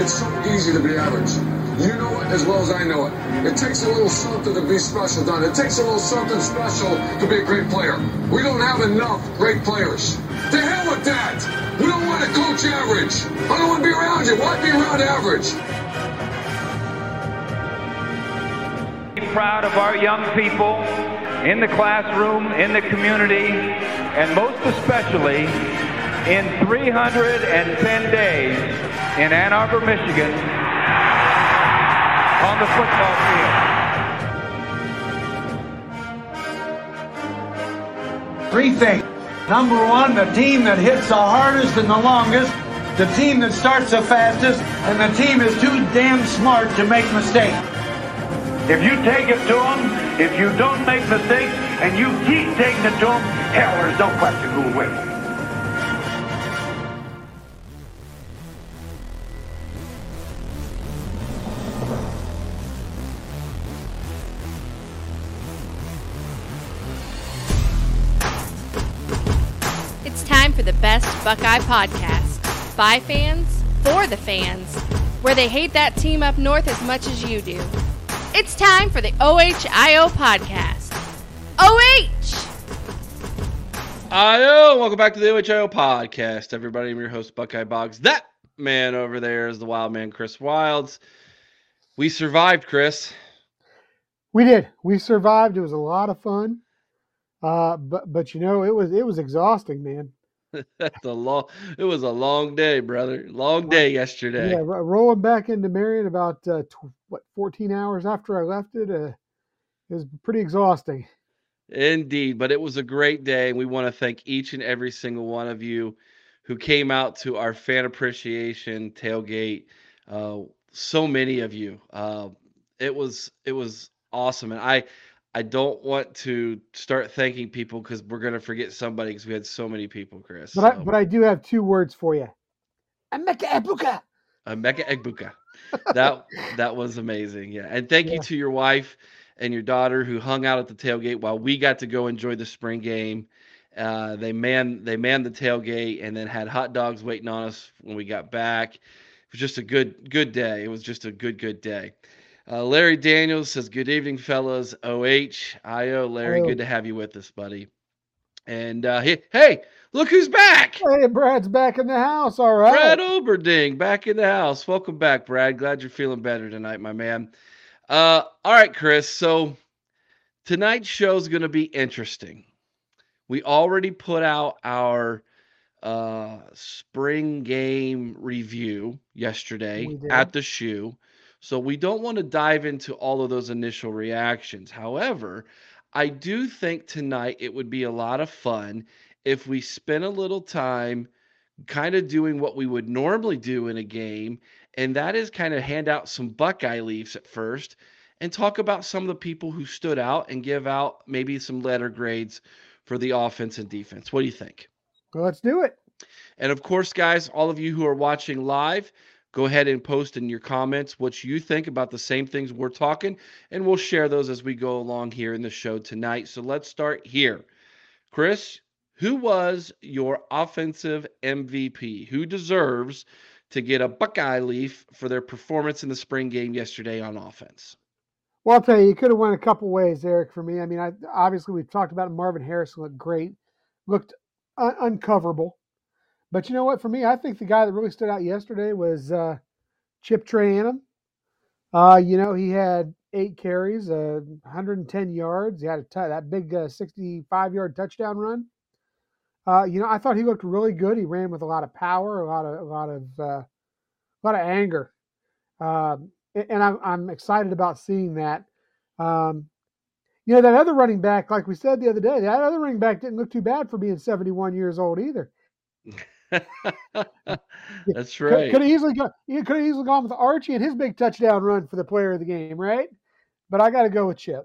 It's so easy to be average. You know it as well as I know it. It takes a little something to be special, Don. It takes a little something special to be a great player. We don't have enough great players. To hell with that! We don't want to coach average. I don't want to be around you. Why be around average? Be proud of our young people in the classroom, in the community, and most especially in 310 days in Ann Arbor, Michigan, on the football field. Three things. Number one, the team that hits the hardest and the longest, the team that starts the fastest, and the team is too damn smart to make mistakes. If you take it to them, if you don't make mistakes, and you keep taking it to them, hell, there's no question who will win. Buckeye podcast. By fans, for the fans, where they hate that team up north as much as you do. It's time for the OHIO podcast. OH! IO, welcome back to the OHIO podcast, everybody. I'm your host, Buckeye Boggs. That man over there is the wild man, Chris Wilds. We survived, Chris. We did. We survived. It was a lot of fun. Uh, but but you know, it was it was exhausting, man. That's a long. It was a long day, brother. Long day yesterday. Yeah, ro- rolling back into Marion about uh, tw- what 14 hours after I left it. Uh, it was pretty exhausting. Indeed, but it was a great day, and we want to thank each and every single one of you who came out to our fan appreciation tailgate. Uh, so many of you. Uh, it was it was awesome, and I I don't want to start thanking people because we're gonna forget somebody because we had so many people, Chris. But I but I do have two words for you. Ameka Ebuka. uh, Mecca Egbuka. That that was amazing. Yeah, and thank Yeah. you to your wife and your daughter who hung out at the tailgate while we got to go enjoy the spring game. Uh, they manned they manned the tailgate and then had hot dogs waiting on us when we got back. It was just a good good day. It was just a good good day. Uh, Larry Daniels says, "Good evening, fellas. OH, IO, Larry, good to have you with us, buddy." And uh, hey, hey, look who's back! Hey, Brad's back in the house. All right. Brad Oberding back in the house. Welcome back, Brad. Glad you're feeling better tonight, my man. Uh, all right, Chris. So tonight's show is going to be interesting. We already put out our uh, spring game review yesterday at the shoe. So we don't want to dive into all of those initial reactions. However, I do think tonight it would be a lot of fun if we spent a little time kind of doing what we would normally do in a game, and that is kind of hand out some Buckeye leaves at first and talk about some of the people who stood out and give out maybe some letter grades for the offense and defense. What do you think? Well, let's do it. And of course, guys, all of you who are watching live, go ahead and post in your comments what you think about the same things we're talking, and we'll share those as we go along here in the show tonight. So let's start here. Chris, who was your offensive MVP? Who deserves to get a Buckeye leaf for their performance in the spring game yesterday on offense? Well, I'll tell you, you could have went a couple ways, Eric. For me, I mean, I obviously we've talked about Marvin Harrison looked great, looked un- uncoverable. But you know what? For me, I think the guy that really stood out yesterday was uh, Chip Trayanum. Uh, you know, he had eight carries, uh, 110 yards. He had a t- that big uh, 65 yard touchdown run. Uh, you know, I thought he looked really good. He ran with a lot of power, a lot of a lot of uh, a lot of anger. Um, and I'm I'm excited about seeing that. Um, you know, that other running back, like we said the other day, that other running back didn't look too bad for being 71 years old either. That's right. could have easily gone. You could have easily gone with Archie and his big touchdown run for the player of the game, right? But I got to go with Chip.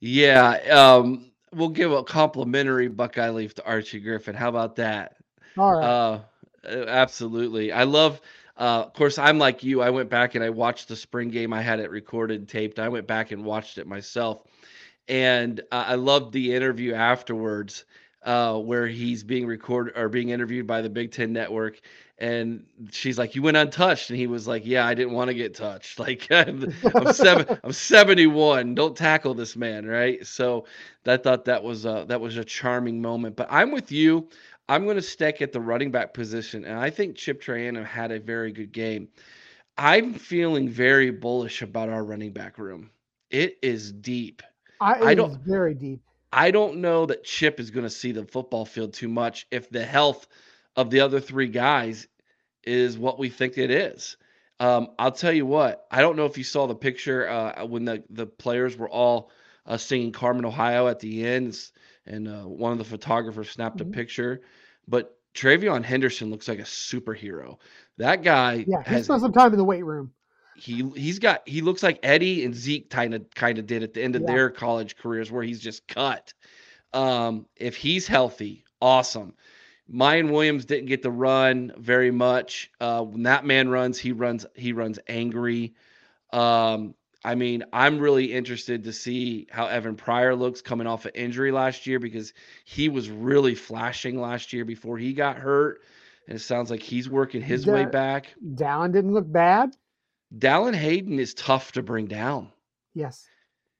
Yeah, um, we'll give a complimentary Buckeye leaf to Archie Griffin. How about that? All right. Uh, absolutely. I love. Uh, of course, I'm like you. I went back and I watched the spring game. I had it recorded, and taped. I went back and watched it myself, and uh, I loved the interview afterwards uh, where he's being recorded or being interviewed by the Big Ten Network, and she's like, "You went untouched," and he was like, "Yeah, I didn't want to get touched. Like I'm, I'm seven, I'm 71. Don't tackle this man, right?" So I thought that was a, that was a charming moment. But I'm with you. I'm going to stick at the running back position, and I think Chip Trayanum had a very good game. I'm feeling very bullish about our running back room. It is deep. I, I don't very deep. I don't know that Chip is going to see the football field too much if the health of the other three guys is what we think it is. Um, I'll tell you what. I don't know if you saw the picture uh, when the the players were all uh, singing Carmen, Ohio at the end, and uh, one of the photographers snapped mm-hmm. a picture. But TreVeyon Henderson looks like a superhero. That guy. Yeah, he spent some time in the weight room. He he's got he looks like Eddie and Zeke kind of kind of did at the end of yeah. their college careers, where he's just cut. Um, if he's healthy, awesome. Miyan Williams didn't get the run very much. Uh, when that man runs, he runs he runs angry. Um, I mean, I'm really interested to see how Evan Pryor looks coming off an of injury last year because he was really flashing last year before he got hurt. And it sounds like he's working his way back. Dallan didn't look bad. Dallan Hayden is tough to bring down. Yes.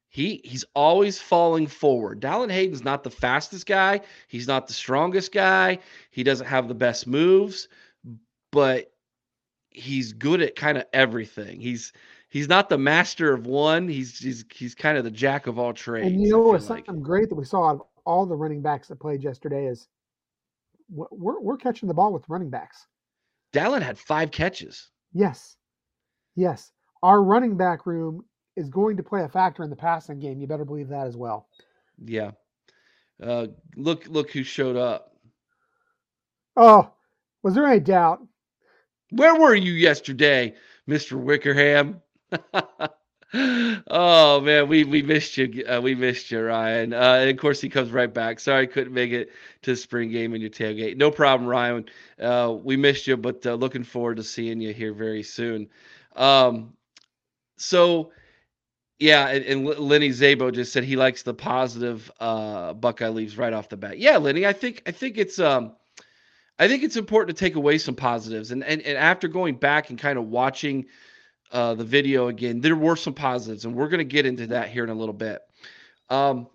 He he's always falling forward. Dallan Hayden's not the fastest guy. He's not the strongest guy. He doesn't have the best moves, but he's good at kind of everything. He's he's not the master of one. He's he's he's kind of the jack of all trades. And you know what's like. something great that we saw out of all the running backs that played yesterday is we're we're catching the ball with running backs. Dallan had five catches. Yes, yes. Our running back room is going to play a factor in the passing game. You better believe that as well. Yeah. Uh, look, look who showed up. Oh, was there any doubt? Where were you yesterday, Mister Wickerham? oh man, we we missed you. Uh, we missed you, Ryan. Uh, and of course, he comes right back. Sorry, couldn't make it to spring game in your tailgate. No problem, Ryan. Uh, we missed you, but uh, looking forward to seeing you here very soon. Um, so yeah, and, and Lenny Zabo just said he likes the positive uh, Buckeye leaves right off the bat. Yeah, Lenny, I think I think it's um, I think it's important to take away some positives. And and, and after going back and kind of watching uh, the video again, there were some positives, and we're going to get into that here in a little bit. Um,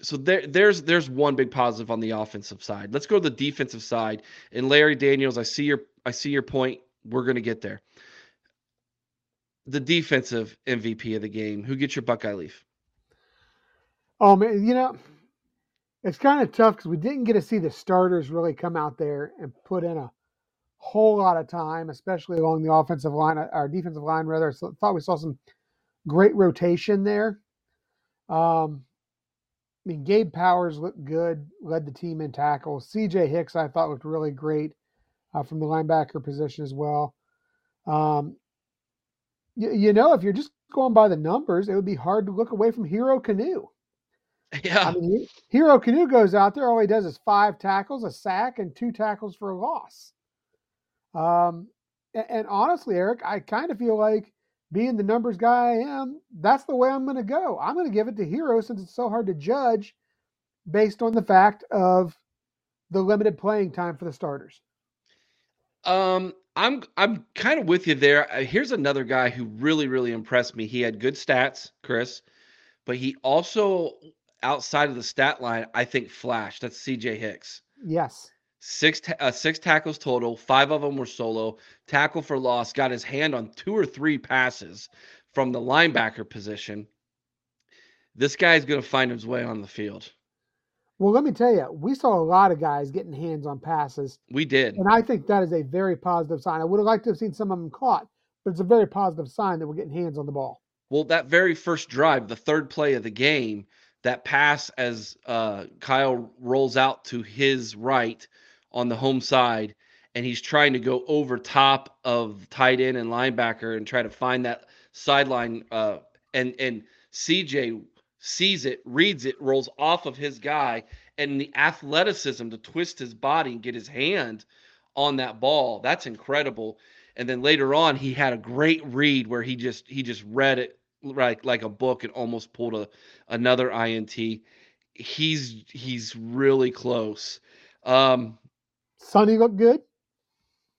so there, there's there's one big positive on the offensive side. Let's go to the defensive side. And Larry Daniels, I see your I see your point. We're going to get there the defensive MVP of the game. Who gets your Buckeye leaf? Oh man, you know, it's kind of tough because we didn't get to see the starters really come out there and put in a whole lot of time, especially along the offensive line, uh, our defensive line rather. I thought we saw some great rotation there. Um, I mean, Gabe Powers looked good, led the team in tackles. CJ Hicks, I thought looked really great uh, from the linebacker position as well. Um, you, you know, if you're just going by the numbers, it would be hard to look away from Hero Kanu. Yeah. I mean, Hero Kanu goes out there, all he does is five tackles, a sack, and two tackles for a loss. Um, and, and honestly, Eric, I kind of feel like being the numbers guy I am, that's the way I'm going to go. I'm going to give it to Hero since it's so hard to judge based on the fact of the limited playing time for the starters. Um, I'm I'm kind of with you there. Uh, here's another guy who really really impressed me. He had good stats, Chris, but he also outside of the stat line, I think flashed. That's C.J. Hicks. Yes. Six ta- uh, six tackles total. Five of them were solo. Tackle for loss. Got his hand on two or three passes from the linebacker position. This guy's going to find his way on the field. Well, let me tell you, we saw a lot of guys getting hands on passes. We did. And I think that is a very positive sign. I would have liked to have seen some of them caught, but it's a very positive sign that we're getting hands on the ball. Well, that very first drive, the third play of the game, that pass as uh, Kyle rolls out to his right on the home side, and he's trying to go over top of tight end and linebacker and try to find that sideline. Uh, and and CJ sees it, reads it, rolls off of his guy, and the athleticism to twist his body and get his hand on that ball. That's incredible. And then later on, he had a great read where he just he just read it like like a book and almost pulled a another INT. he's he's really close. Um, Sonny looked good.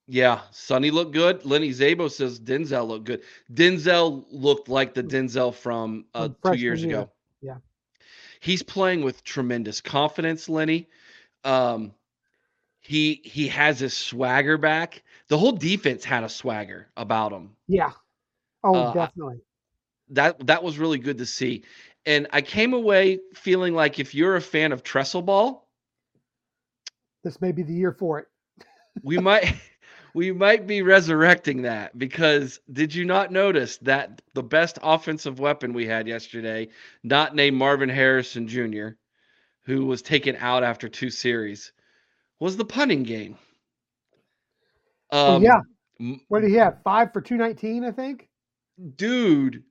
yeah, Sonny looked good. Lenny Zabo says Denzel looked good. Denzel looked like the Denzel from uh, two years year. ago. Yeah. He's playing with tremendous confidence, Lenny. Um, he he has his swagger back. The whole defense had a swagger about him. Yeah. Oh, Uh, definitely. that that was really good to see. And I came away feeling like if you're a fan of Tressel ball, This may be the year for it. we might we might be resurrecting that because did you not notice that the best offensive weapon we had yesterday, not named Marvin Harrison Jr., who was taken out after two series, was the punting game. Oh, Um, yeah. What did he have? Five for 219, I think. dude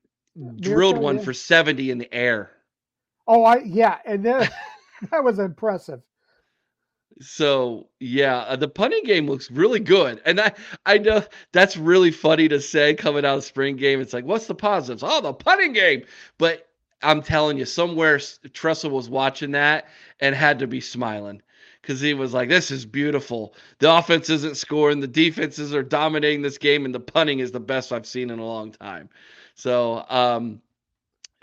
drilled one for 70 in the air. Oh, I yeah, and then that was impressive. So yeah, uh, the punting game looks really good, and I I know that's really funny to say coming out of spring game. It's like, what's the positives? Oh, the punting game. But I'm telling you, somewhere Tressel was watching that and had to be smiling because he was like, "This is beautiful. The offense isn't scoring, the defenses are dominating this game, and the punting is the best I've seen in a long time." So um,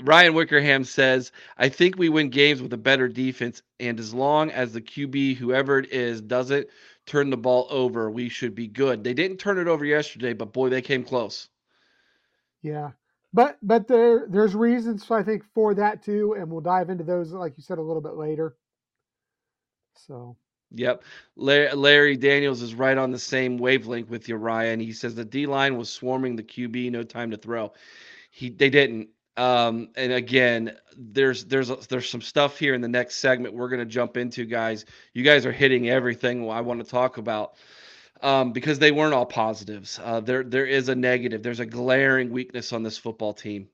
Ryan Wickerham says, I think we win games with a better defense, and as long as the QB, whoever it is, doesn't turn the ball over, we should be good. They didn't turn it over yesterday, but boy, they came close. Yeah, but but there there's reasons I think for that too, and we'll dive into those like you said a little bit later. So Yep. Larry Daniels is right on the same wavelength with you, Ryan. He says the D line was swarming the QB, no time to throw. He they didn't. Um, and again, there's there's there's some stuff here in the next segment we're gonna jump into, guys. You guys are hitting everything I want to talk about. Um, because they weren't all positives. Uh, there there is a negative. There's a glaring weakness on this football team.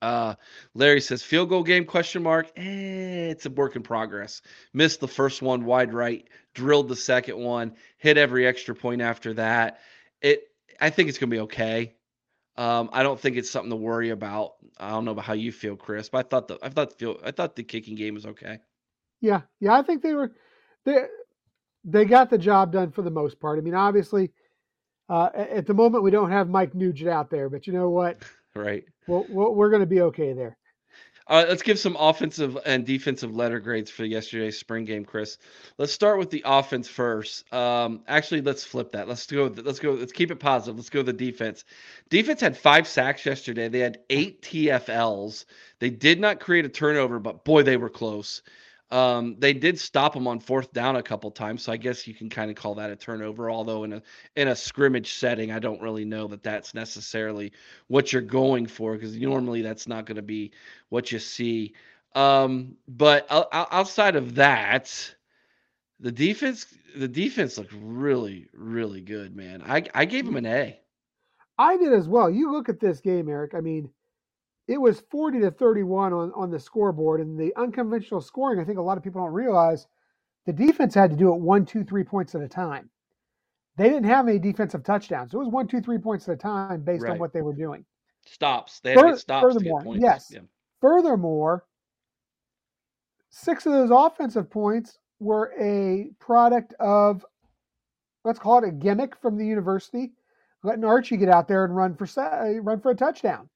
Uh, Larry says field goal game question mark. Eh, it's a work in progress. Missed the first one wide right, drilled the second one, hit every extra point after that. It I think it's gonna be okay. Um, I don't think it's something to worry about. I don't know about how you feel, Chris, but I thought the I thought the field, I thought the kicking game was okay. yeah, yeah, I think they were they they got the job done for the most part. I mean, obviously, uh, at the moment we don't have Mike Nugent out there, but you know what? Right. We'll, we'll, we're going to be okay there. Let's give some offensive and defensive letter grades for yesterday's spring game, Chris. Let's start with the offense first. Um, actually, let's flip that. Let's go. Let's go. Let's keep it positive. Let's go the defense. Defense had five sacks yesterday. They had eight TFLs. They did not create a turnover, but boy, they were close. Um, they did stop them on fourth down a couple times, so I guess you can kind of call that a turnover. Although in a in a scrimmage setting, I don't really know that that's necessarily what you're going for because normally that's not going to be what you see. Um, but outside of that, the defense the defense looked really really good, man. I I gave him an A. I did as well. You look at this game, Eric. I mean, it was 40 to 31 on, on the scoreboard, and the unconventional scoring, I think a lot of people don't realize the defense had to do it one, two, three points at a time. They didn't have any defensive touchdowns. It was one, two, three points at a time based on what they were doing. Stops. They had to Fur- stops to furthermore, yes. Yeah. Furthermore, six of those offensive points were a product of, let's call it a gimmick from the university, letting Archie get out there and run for run for a touchdown.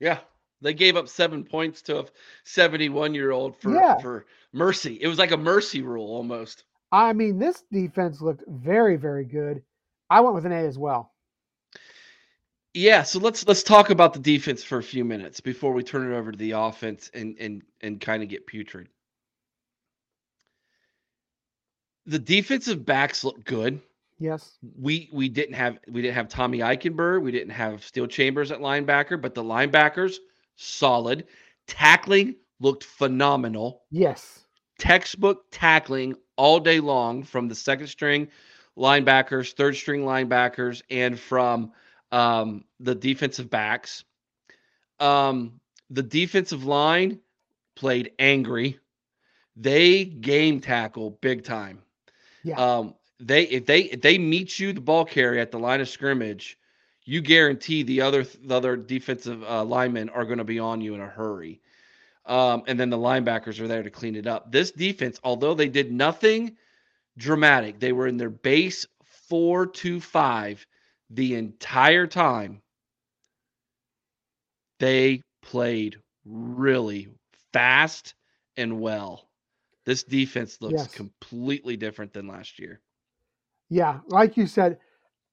Yeah. They gave up seven points to a 71 year old for Yeah. for mercy. It was like a mercy rule almost. I mean, this defense looked very, very good. I went with an A as well. Yeah, so let's let's talk about the defense for a few minutes before we turn it over to the offense and and and kind of get putrid. The defensive backs look good. Yes. We we didn't have we didn't have Tommy Eichenberg, we didn't have Steele Chambers at linebacker, but the linebackers solid. Tackling looked phenomenal. Yes. Textbook tackling all day long from the second string linebackers, third string linebackers, and from um, the defensive backs. Um, the defensive line played angry. They game tackle big time. Yeah. Um, they if they if they meet you the ball carry at the line of scrimmage, you guarantee the other the other defensive uh, linemen are going to be on you in a hurry. Um, and then the linebackers are there to clean it up. This defense, although they did nothing dramatic, they were in their base four two five the entire time. They played really fast and well. This defense looks Yes. completely different than last year. Yeah, like you said,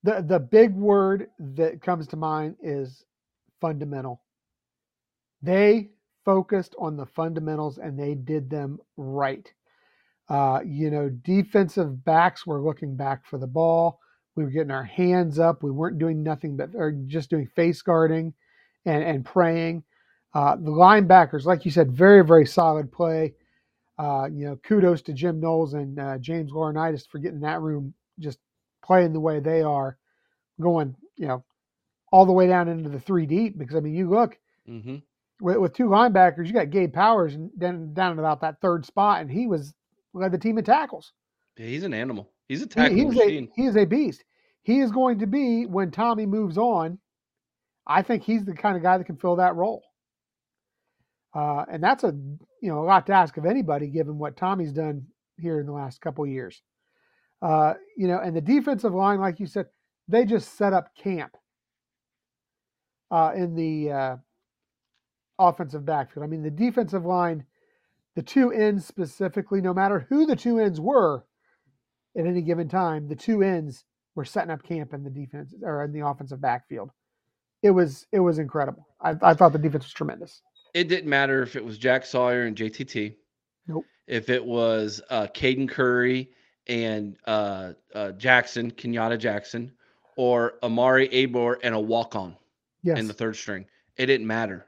the the big word that comes to mind is fundamental. They focused on the fundamentals and they did them right. Uh, you know, defensive backs were looking back for the ball. We were getting our hands up. We weren't doing nothing but or just doing face guarding and and praying. Uh, the linebackers, like you said, very very solid play. Uh, you know, kudos to Jim Knowles and uh, James Laurinaitis for getting that room just playing the way they are, going, you know, all the way down into the three deep. Because I mean, you look hmm with, with two linebackers, you got Gabe Powers and then down at about that third spot, and he was led the team in tackles. he's an animal. He's a He, tackle he's a machine. he is a beast. He is going to be when Tommy moves on. I think he's the kind of guy that can fill that role. Uh, and that's a you know a lot to ask of anybody, given what Tommy's done here in the last couple of years. Uh, you know, and the defensive line, like you said, they just set up camp uh, in the uh, offensive backfield. I mean, the defensive line, the two ends specifically, no matter who the two ends were at any given time, the two ends were setting up camp in the defense or in the offensive backfield. It was it was incredible. I, I thought the defense was tremendous. It didn't matter if it was Jack Sawyer and JTT. Nope. If it was uh, Caden Curry and uh, uh, Jackson, Kenyatta Jackson, or Omari Abor and a walk on Yes. in the third string, it didn't matter.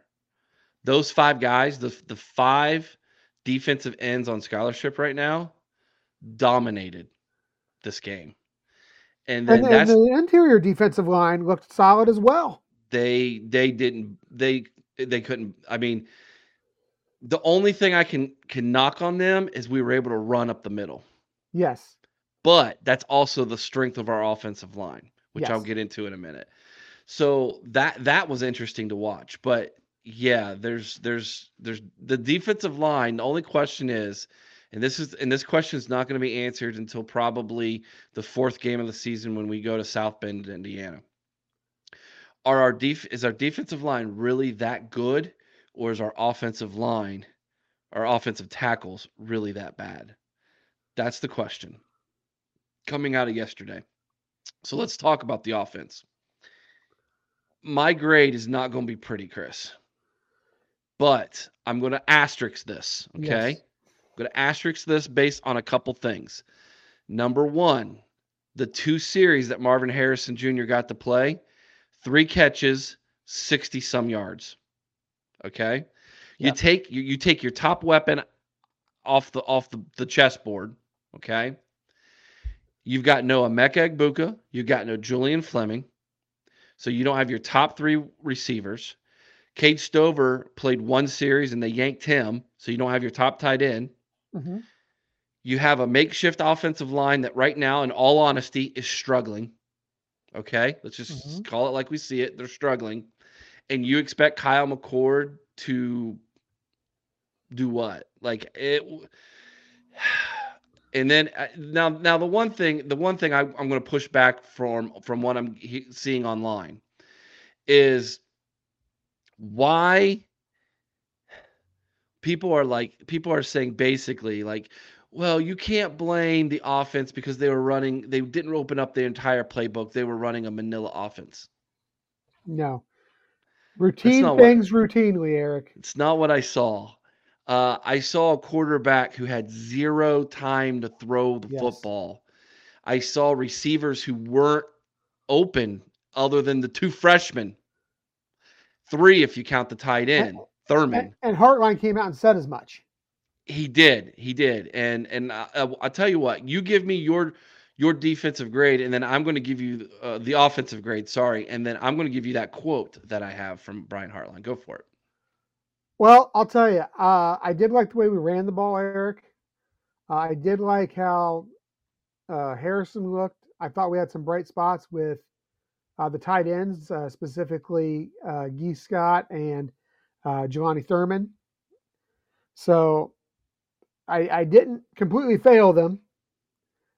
Those five guys, the the five defensive ends on scholarship right now, dominated this game. And then and, and the interior defensive line looked solid as well. they they didn't they they couldn't i mean the only thing i can can knock on them is we were able to run up the middle Yes. but that's also the strength of our offensive line which i'll get into in a minute. So that that was interesting to watch but yeah there's there's there's the defensive line the only question is and this is and this question is not going to be answered until probably the fourth game of the season when we go to south bend indiana. Are our def- is our defensive line really that good or is our offensive line our offensive tackles really that bad that's the question coming out of yesterday. So let's talk about the offense. My grade is not going to be pretty chris but i'm going to asterisk this okay? Yes. i'm going to asterisk this based on a couple things. Number one the two series that marvin harrison jr got to play three catches 60 some yards okay? You take you, you take your top weapon off the off the, the chessboard okay you've got no Emeka Egbuka, you've got no Julian Fleming, so you don't have your top three receivers. Cade Stover played one series and they yanked him, so you don't have your top tight end. Mhm. You have a makeshift offensive line that right now, in all honesty, is struggling. Okay, let's just Mhm. call it like we see it. They're struggling, and you expect Kyle McCord to do what? Like it. And then uh, now, now the one thing, the one thing I, I'm going to push back from from what I'm he- seeing online is why people are like people are saying basically like well you can't blame the offense because they were running they didn't open up the entire playbook they were running a manila offense No. Routine not what- things routinely, Eric. it's not what i saw uh, i saw a quarterback who had zero time to throw the Yes. football i saw receivers who weren't open other than the two freshmen three if you count the tight end thurman And, and Hartline came out and said as much. He did. He did. And and I, I, I'll tell you what. You give me your your defensive grade, and then I'm going to give you uh, the offensive grade. Sorry, and then I'm going to give you that quote that I have from Brian Hartline. Go for it. Well, I'll tell you, uh, I did like the way we ran the ball, Eric. Uh, I did like how uh, Harrison looked. I thought we had some bright spots with uh, the tight ends, uh, specifically uh, Gee Scott and uh, Jelani Thurman. So I, I didn't completely fail them,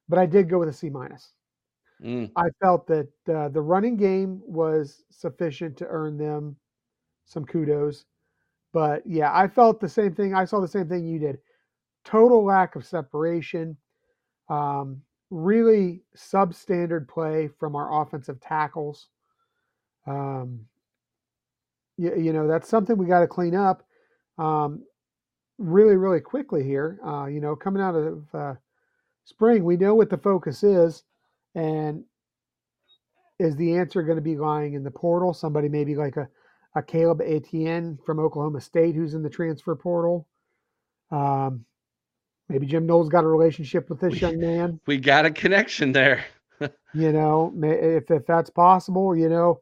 but I did go with a C minus. Mm. I felt that uh, the running game was sufficient to earn them some kudos. But yeah, I felt the same thing. I saw the same thing you did. Total lack of separation. Um, really substandard play from our offensive tackles. Um, you, you know, that's something we got to clean up um, really, really quickly here. Uh, you know, coming out of uh, spring, we know what the focus is. And is the answer going to be lying in the portal? Somebody maybe like a, a Caleb Etienne from Oklahoma State who's in the transfer portal. Um, maybe Jim Knowles got a relationship with this We- young man. We got a connection there. You know, if if that's possible, you know,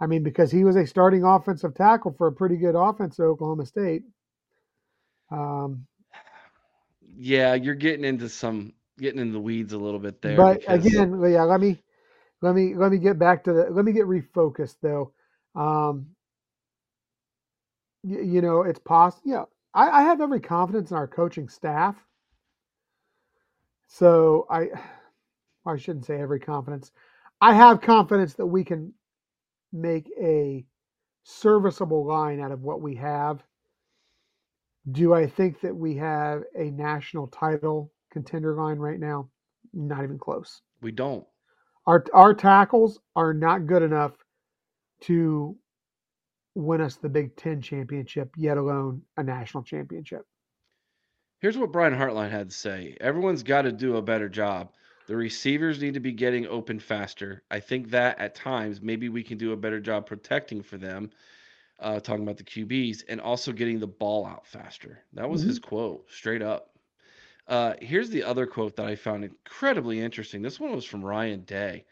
I mean, because he was a starting offensive tackle for a pretty good offense at Oklahoma State. Um, Yeah, you're getting into some getting in the weeds a little bit there. but because- again, yeah, let me let me let me get back to the let me get refocused though. Um, you, you know, it's possible. Yeah, I, I have every confidence in our coaching staff. So I, I shouldn't say every confidence. I have confidence that we can make a serviceable line out of what we have. Do I think that we have a national title contender line right now? Not even close. we don't. Our our tackles are not good enough to win us the Big Ten championship, yet alone a national championship. Here's what Brian Hartline had to say. Everyone's got to do a better job. The receivers need to be getting open faster. I think that at times maybe we can do a better job protecting for them. Uh, talking about the QBs and also getting the ball out faster. That was his quote, straight up. Uh, here's the other quote that I found incredibly interesting. This one was from Ryan Day.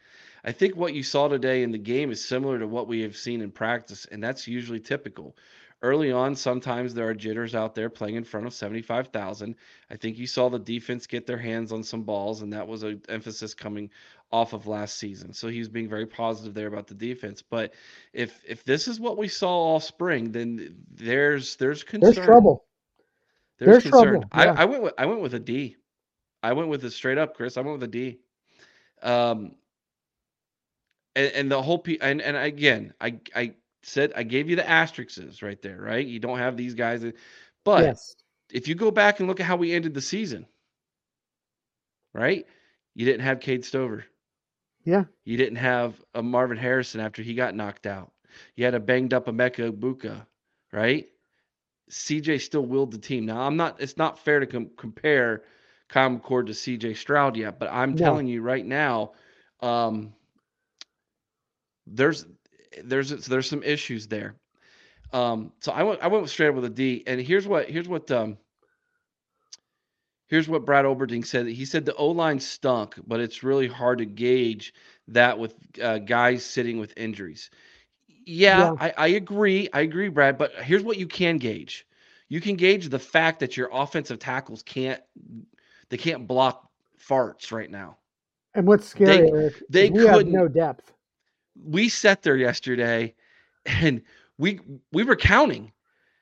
I think what you saw today in the game is similar to what we have seen in practice, and that's usually typical. Early on, sometimes there are jitters out there playing in front of 75,000. I think you saw the defense get their hands on some balls, and that was an emphasis coming off of last season. So he was being very positive there about the defense. But if if this is what we saw all spring, then there's there's concern. There's trouble. There's, There's concern. trouble, I, yeah. I went with I went with a D. I went with a straight up, Chris. I went with a D. Um, and, and the whole pe- and and again, I I said I gave you the asterisks right there, right? You don't have these guys, that- but yes. if you go back and look at how we ended the season, right? You didn't have Cade Stover. Yeah. You didn't have a Marvin Harrison after he got knocked out. You had a banged up Emeka Buka, right? CJ still willed the team. Now I'm not. It's not fair to com- compare Kyle McCord to CJ Stroud yet, but I'm No. telling you right now, um, there's there's there's some issues there. Um, so I went I went straight up with a D. And here's what here's what um here's what Brad Oberding said. He said the O line stunk, but it's really hard to gauge that with uh, guys sitting with injuries. Yeah, Yeah. I, I agree. I agree, Brad. But here's what you can gauge. You can gauge the fact that your offensive tackles can't they can't block farts right now. And what's scary, They- Eric, they couldn't- no depth. We sat there yesterday and we we were counting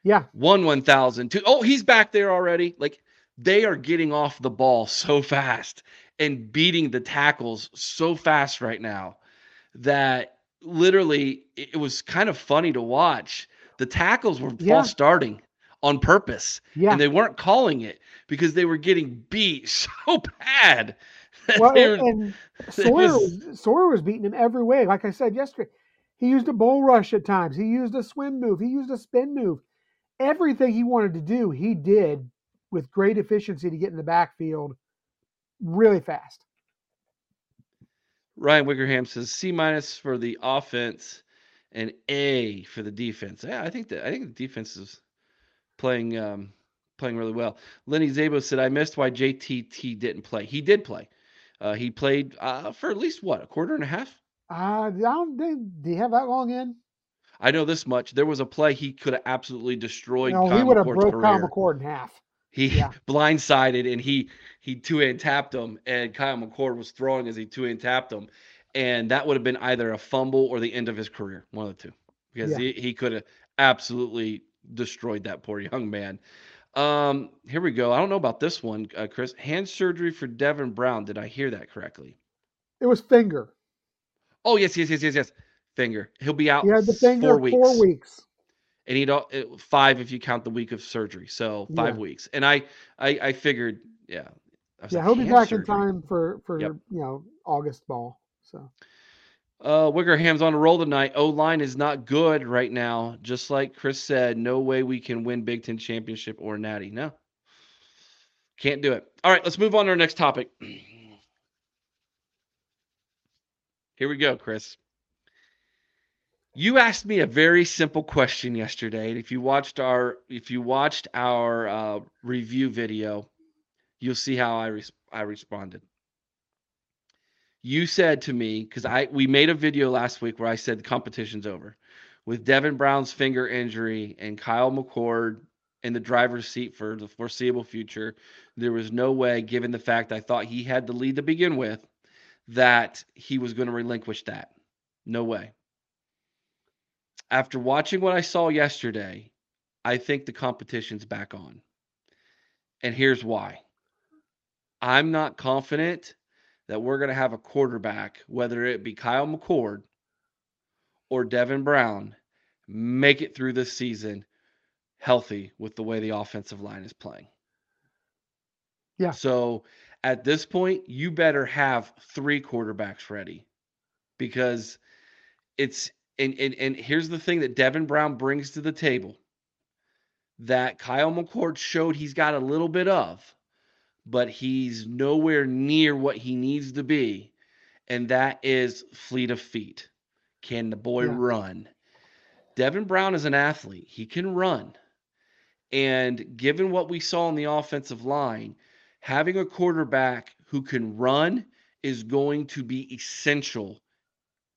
Yeah. one one thousand two. Oh, he's back there already. Like they are getting off the ball so fast and beating the tackles so fast right now that literally it was kind of funny to watch. The tackles were Yeah. false starting on purpose, Yeah. and they weren't calling it because they were getting beat so bad. well, and, Sawyer was- was, Sawyer was beating him every way. Like I said yesterday, he used a bull rush at times. He used a swim move. He used a spin move. Everything he wanted to do, he did with great efficiency to get in the backfield really fast. Ryan Wickerham says C minus for the offense and A for the defense. Yeah, I think that I think the defense is playing um, playing really well. Lenny Zabo said I missed why JTT didn't play. He did play. Uh, he played uh, for at least what a quarter and a half. Uh, I don't think, do you have that long in? I know this much. There was a play he could have absolutely destroyed. No, he Kyle would have broke Kyle career. McCord in half. He Yeah. blindsided and he he two hand tapped him, and Kyle McCord was throwing as he two hand tapped him, and that would have been either a fumble or the end of his career, one of the two, because Yeah. he, he could have absolutely destroyed that poor young man. Um, here we go. I don't know about this one, uh, Chris. Hand surgery for Devin Brown. Did I hear that correctly? It was finger. Oh yes, yes, yes, yes, yes. Finger. He'll be out He had the finger four weeks. four weeks. and he'd uh, five if you count the week of surgery. So five Yeah. weeks. And I, I, I figured, yeah. I yeah, like, he'll be back in time for for Yep. you know August ball. So Uh, Wickerham's on a roll tonight. O line is not good right now. Just like Chris said, no way we can win Big Ten championship or Natty. No, can't do it. All right, let's move on to our next topic. Here we go, Chris. You asked me a very simple question yesterday, and if you watched our if you watched our uh, review video, you'll see how I res- I responded you said to me because I we made a video last week where I said the competition's over with Devin Brown's finger injury and Kyle McCord in the driver's seat for the foreseeable future. There was no way, given the fact I thought he had the lead to begin with, that he was going to relinquish that. No way. After watching what I saw yesterday, I think the competition's back on. And here's why. I'm not confident that we're going to have a quarterback, whether it be Kyle McCord or Devin Brown, make it through this season healthy with the way the offensive line is playing. Yeah. So at this point, you better have three quarterbacks ready because it's and and, and here's the thing that Devin Brown brings to the table that Kyle McCord showed he's got a little bit of but he's nowhere near what he needs to be. And that is fleet of feet. Can the boy Yeah. run? Devin Brown is an athlete. He can run. And given what we saw on the offensive line, having a quarterback who can run is going to be essential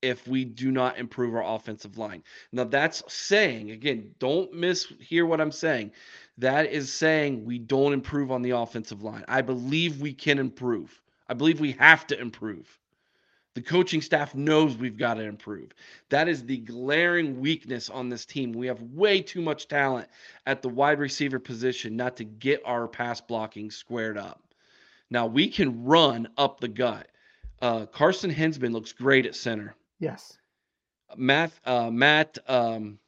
if we do not improve our offensive line. Now, that's saying, again, don't mishear what I'm saying. That is saying we don't improve on the offensive line. I believe we can improve. I believe we have to improve. The coaching staff knows we've got to improve. That is the glaring weakness on this team. We have way too much talent at the wide receiver position not to get our pass blocking squared up. Now, we can run up the gut. Uh, Carson Hinzman looks great at center. Yes, Matt uh, Matt um,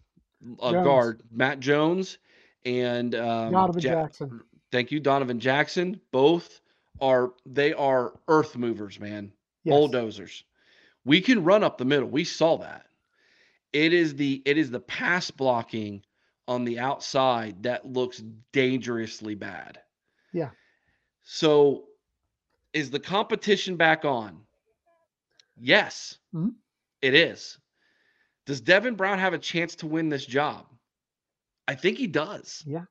uh, guard Matt Jones and um, Donovan Ja- Jackson. Thank you, Donovan Jackson. Both are they are earth movers, man, Yes. bulldozers. We can run up the middle. We saw that. It is the it is the pass blocking on the outside that looks dangerously bad. Yeah. So, is the competition back on? Yes, Mhm. It is. Does Devin Brown have a chance to win this job? I think he does. Yeah.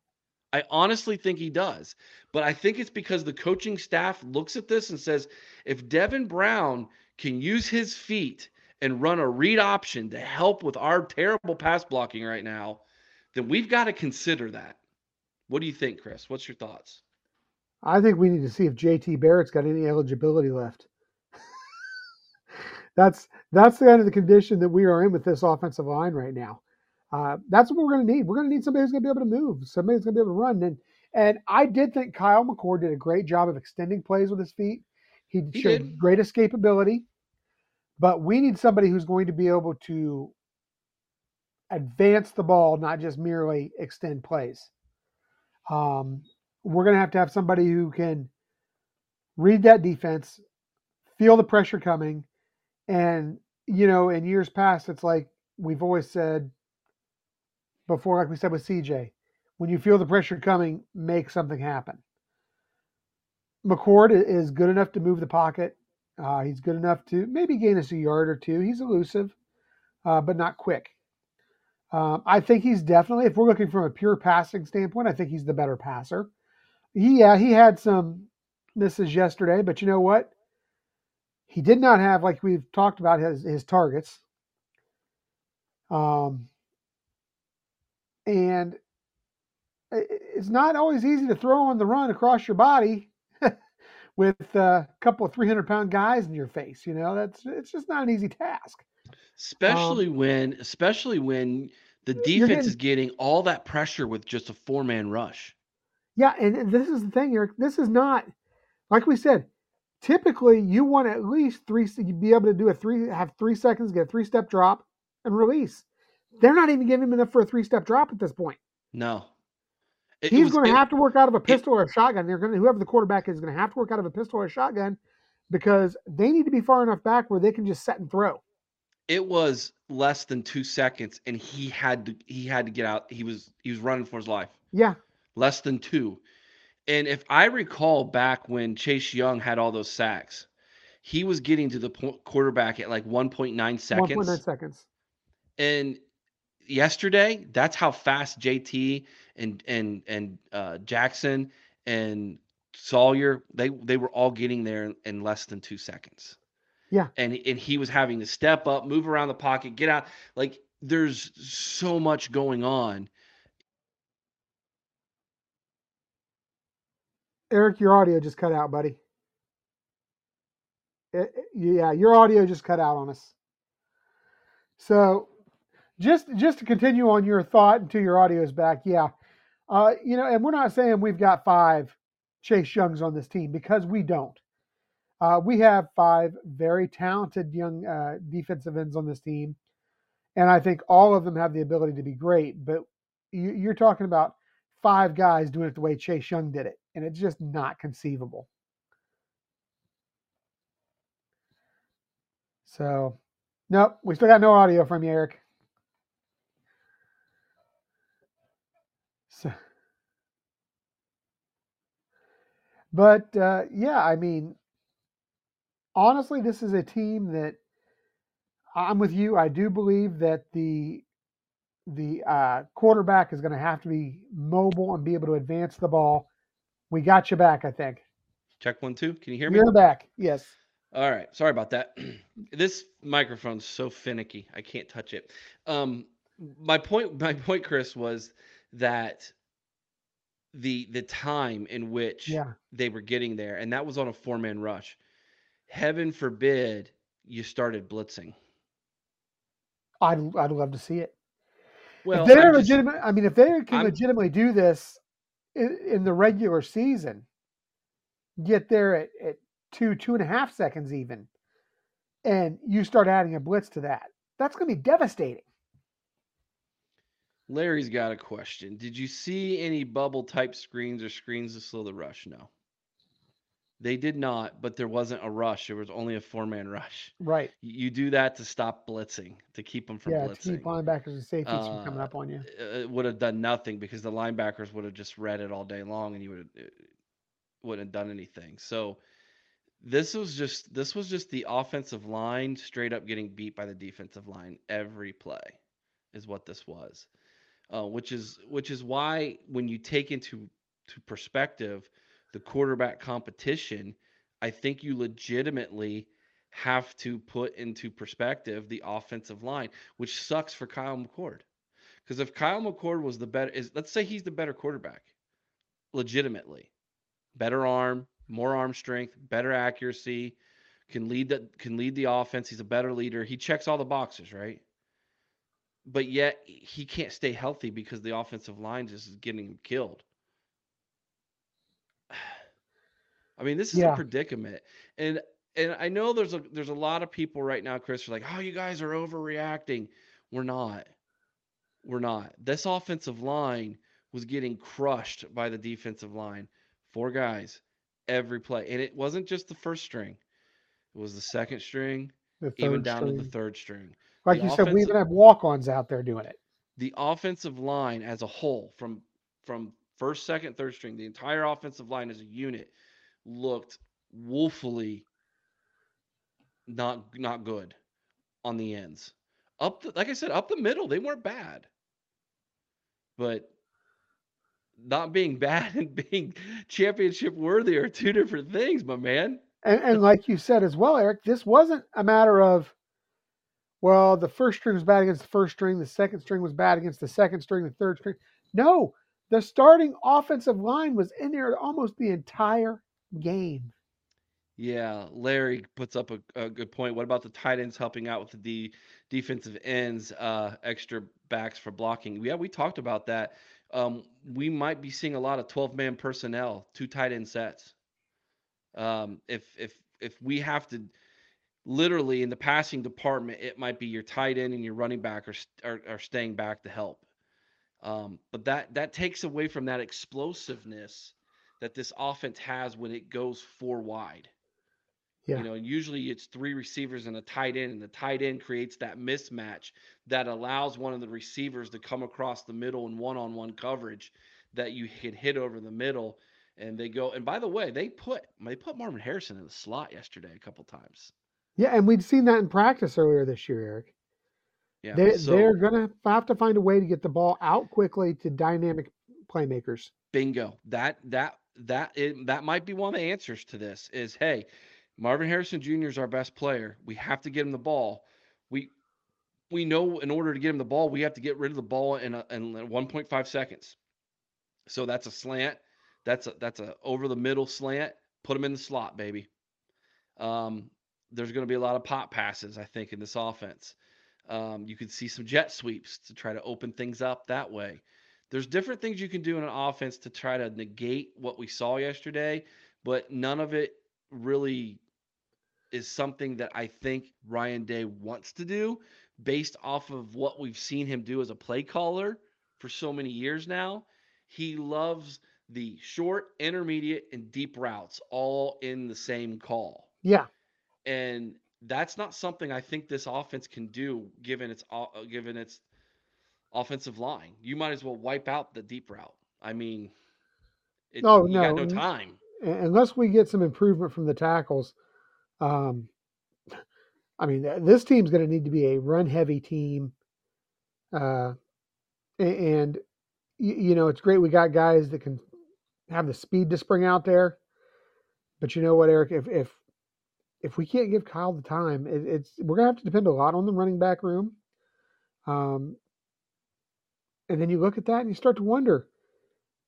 I honestly think he does. But I think it's because the coaching staff looks at this and says if Devin Brown can use his feet and run a read option to help with our terrible pass blocking right now, then we've got to consider that. What do you think, Chris? What's your thoughts? I think we need to see if JT Barrett's got any eligibility left. That's that's the kind of the condition that we are in with this offensive line right now. Uh, that's what we're going to need. We're going to need somebody who's going to be able to move, somebody who's going to be able to run. And and I did think Kyle McCord did a great job of extending plays with his feet. He, He showed did. great escapability, but we need somebody who's going to be able to advance the ball, not just merely extend plays. Um, we're going to have to have somebody who can read that defense, feel the pressure coming, and you know, in years past, it's like we've always said before, like we said with CJ, when you feel the pressure coming, make something happen. McCord is good enough to move the pocket. Uh, he's good enough to maybe gain us a yard or two. He's elusive, uh, but not quick. Um, I think he's definitely, if we're looking from a pure passing standpoint, I think he's the better passer. He, yeah, he had some misses yesterday, but you know what? He did not have, like we've talked about, his his targets. Um, and it's not always easy to throw on the run across your body with a couple of 300 pound guys in your face. You know, that's it's just not an easy task. Especially when especially when the defense is getting- getting all that pressure with just a four-man rush. Yeah, and this is the thing, Eric. This is not like we said. Typically, you want at least three. Be able to do a three, have three seconds, get a three step drop, and release. They're not even giving him enough for a three step drop at this point. No. It- it He's going to have to work out of a pistol or a shotgun. They're going to whoever the quarterback is going to have to work out of a pistol or a shotgun because they need to be far enough back where they can just set and throw. it was less than two seconds, and he had to he had to get out. He was he was running for his life. Yeah, less than two. And if I recall back when Chase Young had all those sacks, he was getting to the po- quarterback at like 1.9 seconds. one point nine seconds. seconds. And yesterday, that's how fast JT and and and uh, Jackson and Sawyer they they were all getting there in, in less than two seconds. Yeah. And and he was having to step up, move around the pocket, get out. Like there's so much going on. Eric, your audio just cut out, buddy. It- it- yeah, your audio just cut out on us. So, just just to continue on your thought until your audio is back, yeah, uh, you know, and we're not saying we've got five Chase Youngs on this team because we don't. Uh, we have five very talented young uh, defensive ends on this team, and I think all of them have the ability to be great. But you, you're talking about five guys doing it the way Chase Young did it, and it's just not conceivable. So, nope, we still got no audio from you, Eric. So, but uh, yeah, I mean, honestly, this is a team that I'm with you. I do believe that the the uh, quarterback is going to have to be mobile and be able to advance the ball. We got you back, I think. Check one, two. Can you hear me? You're back. Yes. All right. Sorry about that. this microphone's so finicky. I can't touch it. Um, my point, my point, Chris, was that the the time in which Yeah. they were getting there, and that was on a four man rush. Heaven forbid you started blitzing. I'd I'd love to see it. Well, if they're legitimate, I mean, if they can I'm- legitimately do this in, in the regular season, get there at, at two two and a half seconds even, and you start adding a blitz to that, that's going to be devastating. Larry's got a question. Did you see any bubble type screens or screens to slow the rush? No. They did not, but there wasn't a rush. There was only a four man rush. Right. You do that to stop blitzing, to keep them from yeah, to blitzing. keep linebackers and safeties from coming Uh, up on you. It would have done nothing because the linebackers would have just read it all day long, and you would have wouldn't have done anything. So this was just this was just the offensive line straight up getting beat by the defensive line every play, is what this was. Uh, which is which is why when you take into to perspective the quarterback competition, I think you legitimately have to put into perspective the offensive line, which sucks for Kyle McCord. Because if Kyle McCord was the better, is let's say he's the better quarterback, legitimately, better arm, more arm strength, better accuracy, can lead the can lead the offense. He's a better leader. He checks all the boxes, right? But yet he can't stay healthy because the offensive line just is getting him killed. I mean, this is Yeah. a predicament, and and I know there's a there's a lot of people right now, Chris, are like, oh, you guys are overreacting. We're not. We're not. This offensive line was getting crushed by the defensive line. Four guys every play, and it wasn't just the first string. It was the second string, The even down to the third string. Like the you said, we even have walk-ons out there doing it. the offensive line as a whole from from first second third string the entire offensive line as a unit looked woefully not not good on the ends. Up the, like i said up the middle they weren't bad. But not being bad and being championship worthy are two different things my man. And, and like you said as well, Eric, this wasn't a matter of, well, the first string was bad against the first string, the second string was bad against the second string, the third string. No, the starting offensive line was in there almost the entire game. Yeah, Larry puts up a, a good point. What about the tight ends helping out with the defensive ends, uh, extra backs for blocking? Yeah, we talked about that um, we might be seeing a lot of 12 man personnel, two tight end sets. Um, if if if we have to literally in the passing department, it might be your tight end and your running back are are, are staying back to help. Um, but that that takes away from that explosiveness that this offense has when it goes four wide. Yeah. You know, and usually it's three receivers and a tight end, and the tight end creates that mismatch that allows one of the receivers to come across the middle in one-on-one coverage that you can hit over the middle. And they go. And by the way, they put they put Marvin Harrison in the slot yesterday a couple times. Yeah, and we'd seen that in practice earlier this year, Eric. Yeah, They, so they're going to have to find a way to get the ball out quickly to dynamic playmakers. bingo. That that that it, that might be one of the answers to this. Is hey, Marvin Harrison Jr. is our best player. We have to get him the ball. We we know in order to get him the ball, we have to get rid of the ball in a, in 1.5 seconds. So that's a slant. That's a that's a over the middle slant. Put him in the slot, baby. Um, there's going to be a lot of pop passes, I think, in this offense. Um, you could see some jet sweeps to try to open things up that way. There's different things you can do in an offense to try to negate what we saw yesterday, but none of it really is something that I think Ryan Day wants to do based off of what we've seen him do as a play caller for so many years now. He loves the short, intermediate, and deep routes all in the same call. Yeah. And that's not something I think this offense can do given its uh, given its offensive line. You might as well wipe out the deep route. I mean, it, No, no, no time. Unless we get some improvement from the tackles, um, I mean, this team's going to need to be a run heavy team. Uh, and, you know, it's great we got guys that can have the speed to spring out there. But you know what, Eric? If if if we can't give Kyle the time, it, it's we're gonna have to depend a lot on the running back room. Um, and then you look at that and you start to wonder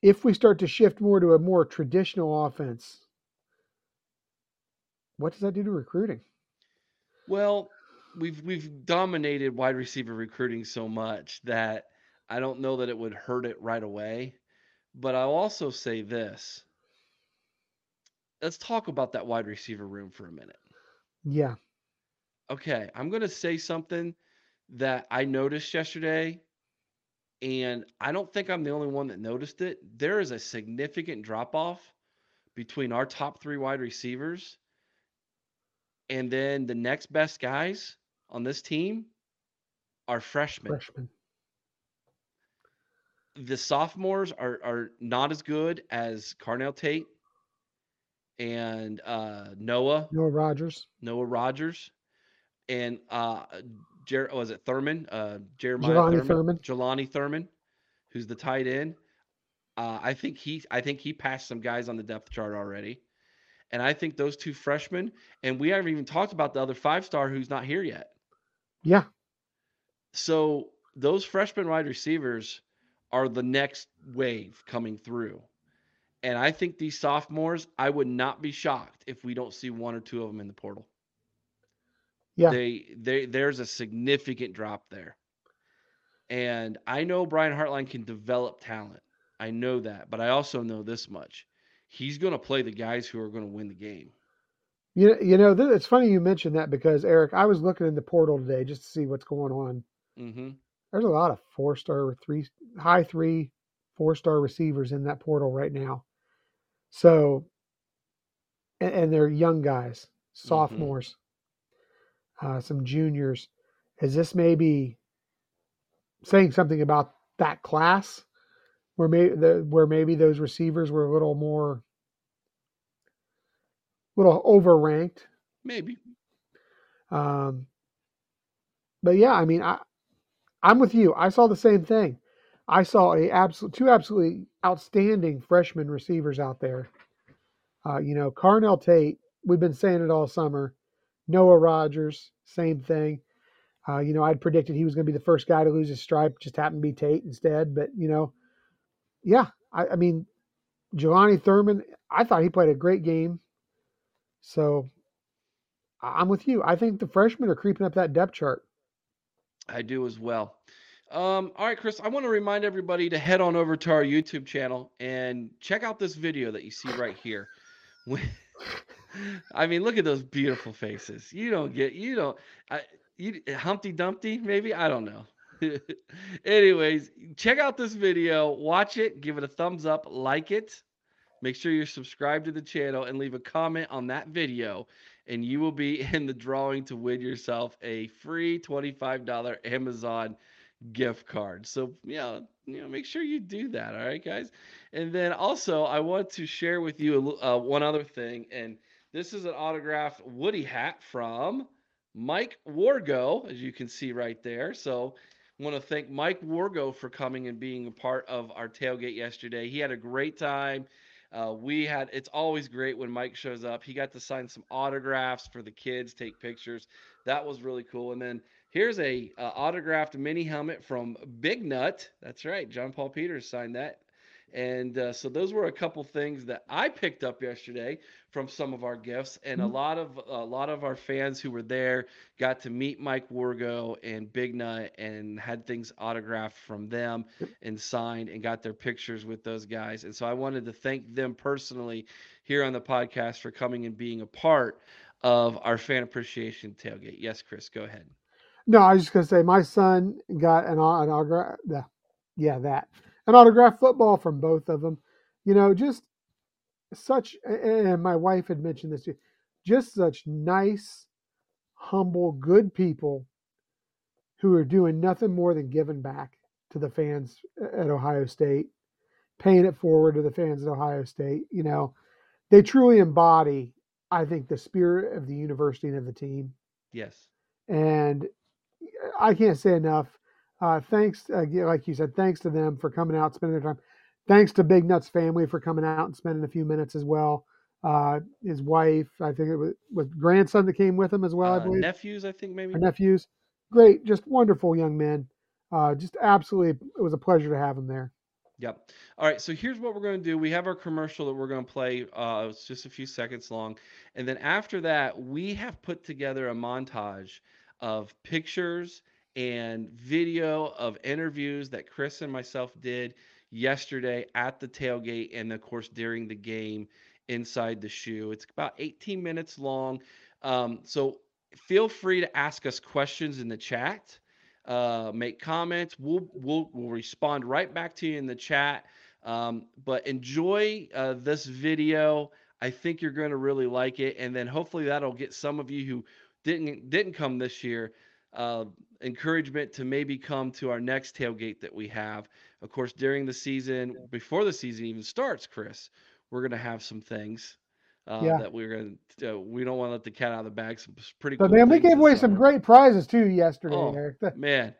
if we start to shift more to a more traditional offense. What does that do to recruiting? Well, we've we've dominated wide receiver recruiting so much that I don't know that it would hurt it right away. But I'll also say this. Let's talk about that wide receiver room for a minute. Yeah, Okay, I'm going to say something that I noticed yesterday, and I don't think I'm the only one that noticed it. There is a significant drop off between our top three wide receivers and then the next best guys on this team are freshmen. freshman. The sophomores are, are not as good as Carnell Tate and uh, Noah. Noah Rogers, Noah Rogers, and uh, Jer- was it Thurman? Uh, Jeremiah Jelani Thurman, Thurman. Jelani Thurman, who's the tight end. Uh, I think he, I think he passed some guys on the depth chart already, and I think those two freshmen, and we haven't even talked about the other five star who's not here yet. Yeah, So those freshman wide receivers are the next wave coming through. And I think these sophomores, I would not be shocked if we don't see one or two of them in the portal. Yeah, They they there's a significant drop there. And I know Brian Hartline can develop talent. I know that, but I also know this much. He's going to play the guys who are going to win the game. you you know th- it's funny you mentioned that because Eric, I was looking in the portal today just to see what's going on. Mhm. There's a lot of four star, three high three, four star receivers in that portal right now. So, and, and they're young guys, sophomores, uh, some juniors. Is this maybe saying something about that class, where maybe the, where maybe those receivers were a little more, little overranked? Maybe. Um, but yeah, I mean, I, I'm with you. I saw the same thing. I saw a absolute two absolutely outstanding freshman receivers out there. Uh, you know, Carnell Tate. We've been saying it all summer. Noah Rogers, same thing. Uh, you know, I'd predicted he was going to be the first guy to lose his stripe. Just happened to be Tate instead. But you know, yeah, I, I mean, Jelani Thurman. I thought he played a great game. So I'm with you. I think the freshmen are creeping up that depth chart. I do as well. Um, all right, Chris, I want to remind everybody to head on over to our YouTube channel and check out this video that you see right here. I mean, look at those beautiful faces. You don't get, you don't, I, you, Humpty Dumpty, maybe? I don't know. Anyways, check out this video, watch it, give it a thumbs up, like it. Make sure you're subscribed to the channel and leave a comment on that video, and you will be in the drawing to win yourself a free $25 Amazon gift card. So, yeah, you know, make sure you do that. All right, guys. And then also, I want to share with you uh, one other thing, and this is an autographed Woody hat from Mike Wargo, as you can see right there. So, I want to thank Mike Wargo for coming and being a part of our tailgate yesterday. He had a great time. Uh, we had it's always great when Mike shows up. He got to sign some autographs for the kids, take pictures. That was really cool. And then Here's a uh, autographed mini helmet from Big Nut. That's right, John Paul Peters signed that. And uh, so those were a couple things that I picked up yesterday from some of our gifts, and mm-hmm. a lot of a lot of our fans who were there got to meet Mike Wargo and Big Nut and had things autographed from them and signed and got their pictures with those guys. And so I wanted to thank them personally here on the podcast for coming and being a part of our fan appreciation tailgate. Yes, Chris, go ahead. No, I was just gonna say my son got an, an autograph. Yeah, that an autograph football from both of them. You know, just such. And my wife had mentioned this too. Just such nice, humble, good people who are doing nothing more than giving back to the fans uh, at Ohio State, paying it forward to the fans at Ohio State. You know, they truly embody, I think, the spirit of the university and of the team. Yes. And uh, I can't say enough. Uh, thanks, uh, like you said, thanks to them for coming out, spending their time. Thanks to Big Nuts family for coming out and spending a few minutes as well. Uh, his wife, I think it was with grandson that came with him as well. I uh, believe nephews, I think maybe nephews. Great, just wonderful young men. Uh, just absolutely, it was a pleasure to have them there. Yep. All right. So here's what we're going to do. We have our commercial that we're going to play. Uh, it's just a few seconds long, and then after that, we have put together a montage of pictures and video of interviews that Chris and myself did yesterday at the tailgate and of course during the game inside the shoe. It's about 18 minutes long. Um, so feel free to ask us questions in the chat. Uh, make comments. We'll, we'll we'll respond right back to you in the chat. Um, but enjoy uh, this video. I think you're going to really like it, and then hopefully that'll get some of you who didn't didn't come this year, uh, encouragement to maybe come to our next tailgate that we have. Of course, during the season, before the season even starts, Chris, we're going to have some things uh, yeah. that we're going to. Uh, we don't want to let the cat out of the bag. Some pretty. But cool man, we gave away some great prizes too yesterday, oh, Eric. man,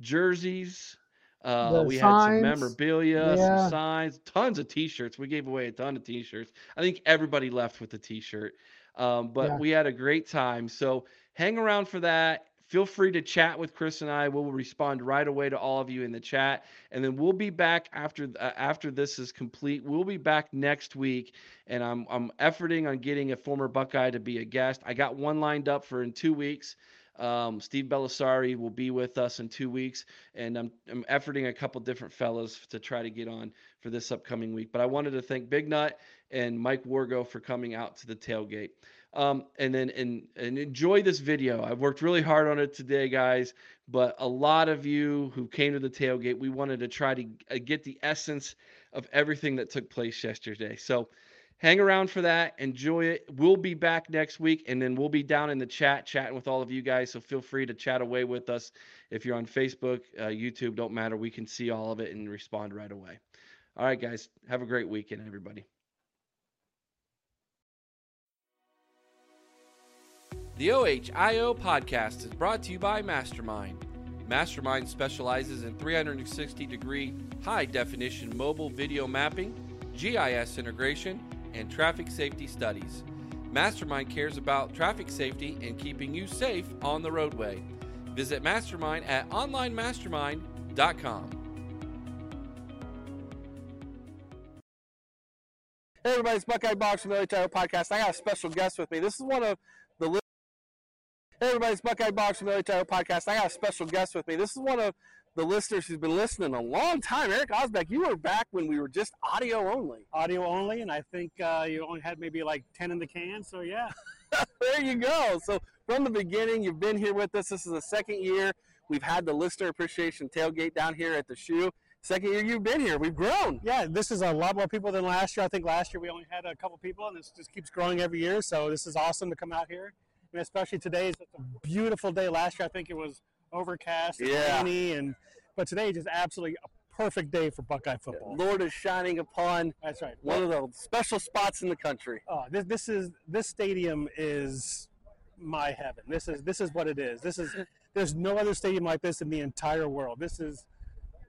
jerseys. Uh, we signs, had some memorabilia, yeah. some signs, tons of T-shirts. We gave away a ton of T-shirts. I think everybody left with a T-shirt. Um, but yeah. we had a great time. So hang around for that. Feel free to chat with Chris and I. We'll respond right away to all of you in the chat, and then we'll be back after uh, after this is complete. We'll be back next week, and I'm I'm efforting on getting a former Buckeye to be a guest. I got one lined up for in two weeks. Um, Steve Bellisari will be with us in two weeks, and I'm, I'm efforting a couple different fellows to try to get on for this upcoming week. But I wanted to thank Big Nut and Mike Wargo for coming out to the tailgate. Um, and then and, and enjoy this video. I've worked really hard on it today, guys. But a lot of you who came to the tailgate, we wanted to try to uh, get the essence of everything that took place yesterday. So hang around for that. Enjoy it. We'll be back next week, and then we'll be down in the chat chatting with all of you guys. So feel free to chat away with us. If you're on Facebook, uh, YouTube, don't matter. We can see all of it and respond right away. All right, guys. Have a great weekend, everybody. The OHIO podcast is brought to you by Mastermind. Mastermind specializes in 360 degree high definition mobile video mapping, GIS integration, and traffic safety studies. Mastermind cares about traffic safety and keeping you safe on the roadway. Visit Mastermind at onlinemastermind.com. Hey everybody, it's Buckeye Box from the OHIO Podcast. I got a special guest with me. This is one of Hey everybody, it's Buckeye Boxing Military Podcast. I got a special guest with me. This is one of the listeners who's been listening a long time. Eric Osbeck, you were back when we were just audio only. Audio only, and I think uh, you only had maybe like 10 in the can, so yeah. there you go. So from the beginning, you've been here with us. This is the second year. We've had the listener appreciation tailgate down here at the shoe. Second year you've been here, we've grown. Yeah, this is a lot more people than last year. I think last year we only had a couple people, and this just keeps growing every year. So this is awesome to come out here, and especially today is a beautiful day. Last year I think it was overcast and Yeah. rainy, and but today is just absolutely a perfect day for Buckeye football. Lord is shining upon That's right. one of the special spots in the country. Oh, this, this is this stadium is my heaven. This is this is what it is. This is there's no other stadium like this in the entire world. This is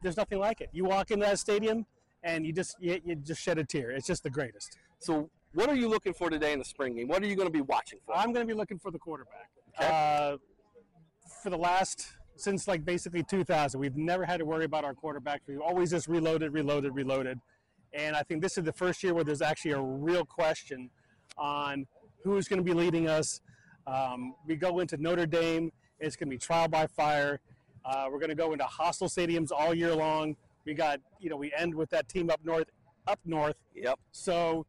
there's nothing like it. You walk into that stadium and you just you, you just shed a tear. It's just the greatest. So what are you looking for today in the spring game? What are you going to be watching for? I'm going to be looking for the quarterback. Okay. Uh, for the last since like basically 2000, we've never had to worry about our quarterback. We've always just reloaded, reloaded, reloaded. And I think this is the first year where there's actually a real question on who's going to be leading us. Um, we go into Notre Dame. It's going to be trial by fire. Uh, we're going to go into hostile stadiums all year long. We got, you know, we end with that team up north, up north. Yep. So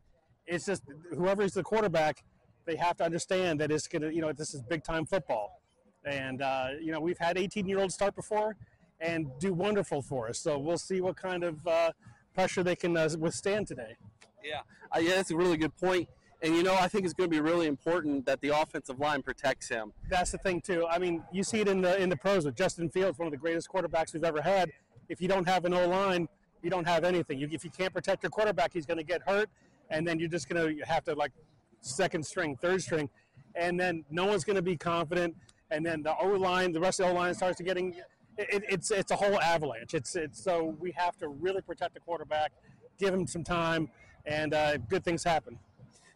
it's just whoever's the quarterback, they have to understand that it's going to, you know, this is big time football. And, uh, you know, we've had 18 year olds start before and do wonderful for us. So we'll see what kind of uh, pressure they can uh, withstand today. Yeah, uh, yeah, that's a really good point. And you know, I think it's going to be really important that the offensive line protects him. That's the thing too. I mean, you see it in the in the pros with Justin Fields, one of the greatest quarterbacks we've ever had. If you don't have an O line, you don't have anything. You, if you can't protect your quarterback, he's going to get hurt, and then you're just going to have to like second string, third string, and then no one's going to be confident. And then the O line, the rest of the O line starts to getting. It, it's it's a whole avalanche. It's it's so we have to really protect the quarterback, give him some time, and uh, good things happen.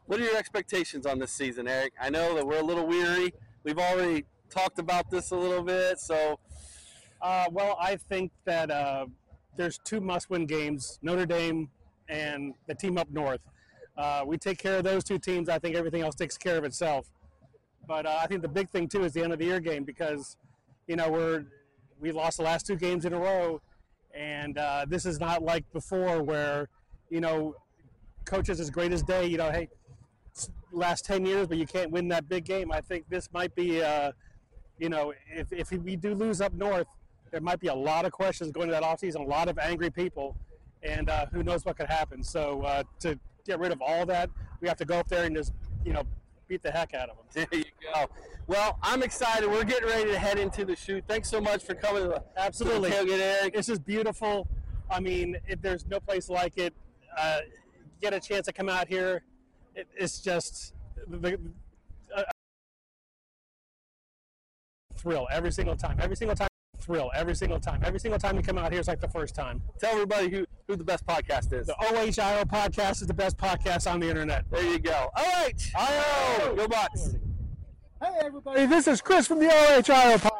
What are your expectations on this season, Eric? I know that we're a little weary. We've already talked about this a little bit, so Uh, well, I think that uh, there's two must-win games: Notre Dame and the team up north. Uh, we take care of those two teams. I think everything else takes care of itself. But uh, I think the big thing too is the end of the year game because, you know, we're we lost the last two games in a row, and uh, this is not like before where, you know, coaches as great as day. You know, hey, last ten years, but you can't win that big game. I think this might be. Uh, you know, if, if we do lose up north, there might be a lot of questions going to that offseason, a lot of angry people, and uh, who knows what could happen. So uh, to get rid of all that, we have to go up there and just, you know, beat the heck out of them. there you go. Well, I'm excited. We're getting ready to head into the shoot. Thanks so much for coming Absolutely. to tailgate, Eric. It's just beautiful. I mean, if there's no place like it, uh, get a chance to come out here. It, it's just the, a thrill every single time. Every single time, thrill every single time. Every single time you come out here, it's like the first time. Tell everybody who, who the best podcast is. The OHIO podcast is the best podcast on the internet. There you go. All right. IO. Go Bucks. Hey everybody, this is Chris from the OHIO podcast.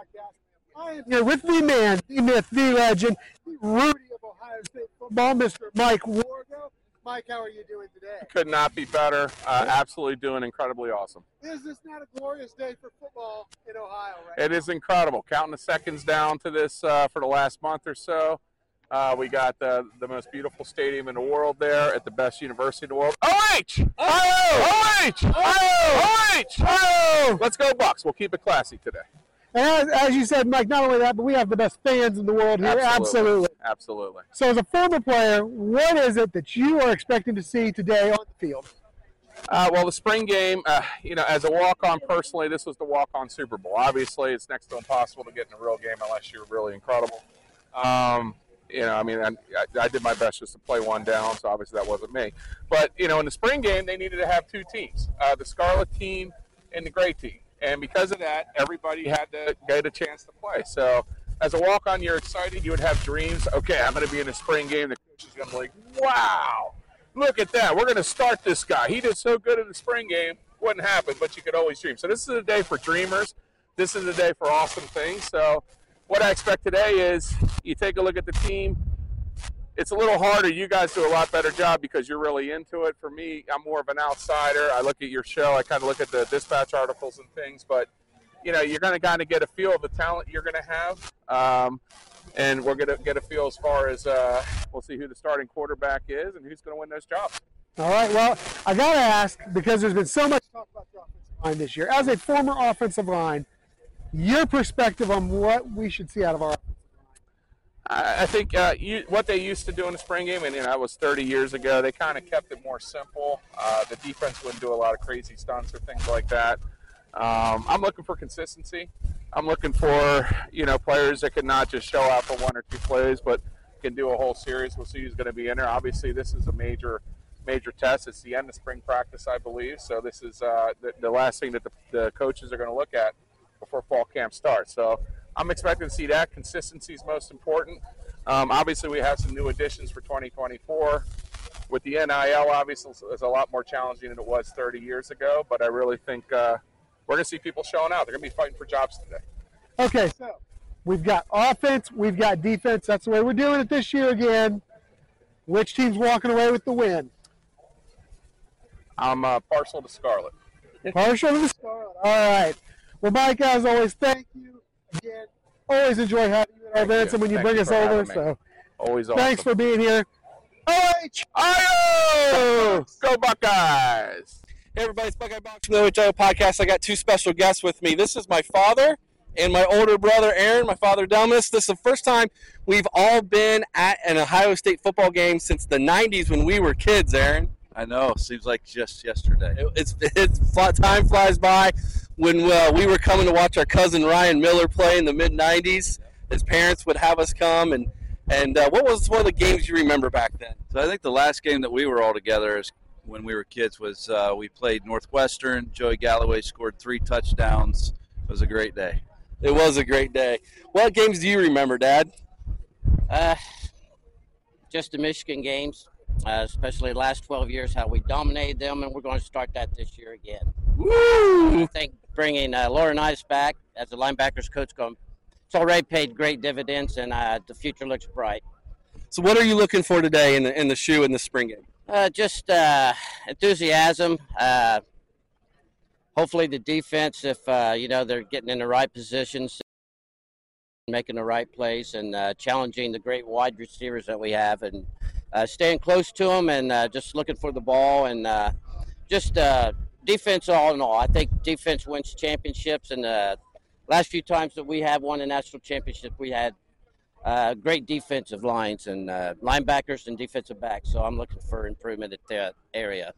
I am here with the man, the myth, the legend, the Rudy of Ohio State football, Mr. Mike Wargo. Mike, how are you doing today? could not be better. Uh, absolutely doing incredibly awesome. Is this not a glorious day for football in Ohio right It is incredible. Counting the seconds down to this uh, for the last month or so. Uh, we got the, the most beautiful stadium in the world there at the best university in the world. OH! OH! OH! OH! OH! OH! Let's go Bucks. We'll keep it classy today. And as, as you said, Mike, not only that, but we have the best fans in the world here. Absolutely. Absolutely. So, as a former player, what is it that you are expecting to see today on the field? Uh, well, the spring game, uh, you know, as a walk-on personally, this was the walk-on Super Bowl. Obviously, it's next to impossible to get in a real game unless you're really incredible. Um, you know, I mean, I, I did my best just to play one down, so obviously that wasn't me. But you know, in the spring game, they needed to have two teams: uh, the Scarlet team and the Gray team. And because of that, everybody had to get a chance to play. So, as a walk-on, you're excited. You would have dreams. Okay, I'm going to be in a spring game. The coach is going to be like, "Wow, look at that! We're going to start this guy. He did so good in the spring game. Wouldn't happen, but you could always dream. So this is a day for dreamers. This is a day for awesome things. So what I expect today is you take a look at the team. It's a little harder. You guys do a lot better job because you're really into it. For me, I'm more of an outsider. I look at your show. I kind of look at the dispatch articles and things, but you know, you're going to kind of get a feel of the talent you're going to have. Um, and we're gonna get a feel as far as uh, we'll see who the starting quarterback is and who's going to win those jobs. All right. Well, I got to ask because there's been so much talk about the offensive line this year. As a former offensive line, your perspective on what we should see out of our I think uh, you, what they used to do in the spring game, and you know, that was 30 years ago. They kind of kept it more simple. Uh, the defense wouldn't do a lot of crazy stunts or things like that. Um, I'm looking for consistency. I'm looking for you know players that can not just show out for one or two plays, but can do a whole series. We'll see who's going to be in there. Obviously, this is a major major test. It's the end of spring practice, I believe. So this is uh, the, the last thing that the, the coaches are going to look at before fall camp starts. So I'm expecting to see that. Consistency is most important. Um, obviously, we have some new additions for 2024. With the NIL, obviously, it's a lot more challenging than it was 30 years ago. But I really think uh, we're going to see people showing out. They're going to be fighting for jobs today. Okay, so we've got offense, we've got defense. That's the way we're doing it this year again. Which team's walking away with the win? I'm uh, partial to Scarlet. Partial to Scarlet. All right. Well, Mike, as always, thank you again. Always enjoy having you at our events and when you Thank bring you us over. me. So Always awesome. thanks for being here. OH! Io! Go Buckeyes! Hey everybody, it's Buckeye Box from the OHIO podcast. I got two special guests with me. This is my father and my older brother Aaron, my father Delmas. This is the first time we've all been at an Ohio State football game since the 90s when we were kids, Aaron. I know. Seems like just yesterday. It- It's, it's time flies by. When uh, we were coming to watch our cousin Ryan Miller play in the mid 90s, his parents would have us come. And, and uh, what was one of the games you remember back then? So I think the last game that we were all together is when we were kids was uh, we played Northwestern. Joey Galloway scored three touchdowns. It was a great day. It was a great day. What games do you remember, Dad? Uh, just the Michigan games, uh, especially the last 12 years, how we dominated them, and we're going to start that this year again. Woo! I think bringing uh, Laurinaitis back as the linebackers coach, going, it's already paid great dividends, and uh, the future looks bright. So, what are you looking for today in the in the shoe in the spring game? Uh, just uh, enthusiasm. Uh, hopefully, the defense, if uh, you know they're getting in the right positions, making the right plays, and uh, challenging the great wide receivers that we have, and staying close to them, and uh, just looking for the ball, and uh, just uh, defense all in all. I think defense wins championships, and the last few times that we have won a national championship, we had uh, great defensive lines and uh, linebackers and defensive backs. So I'm looking for improvement at that area.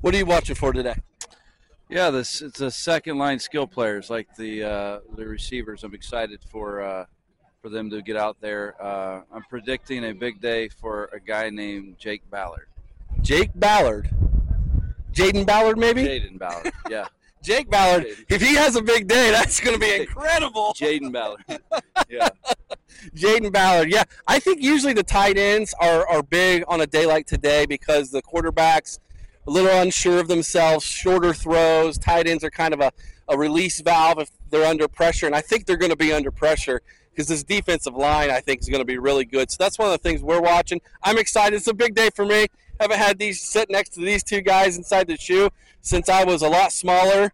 What are you watching for today? Yeah, this it's a second line skill players like the uh, the receivers. I'm excited for uh, for them to get out there. Uh, I'm predicting a big day for a guy named Jake Ballard. Jake Ballard. Jayden Ballard, maybe? Jayden Ballard. Yeah. Jake Ballard. If he has a big day, that's going to be incredible. Jayden Ballard. Yeah. Jayden Ballard. Yeah, I think usually the tight ends are, are big on a day like today because the quarterbacks a little unsure of themselves, shorter throws. Tight ends are kind of a, a release valve if they're under pressure, and I think they're going to be under pressure because this defensive line I think is going to be really good. So that's one of the things we're watching. I'm excited. It's a big day for me. Haven't had these sit next to these two guys inside the shoe since I was a lot smaller,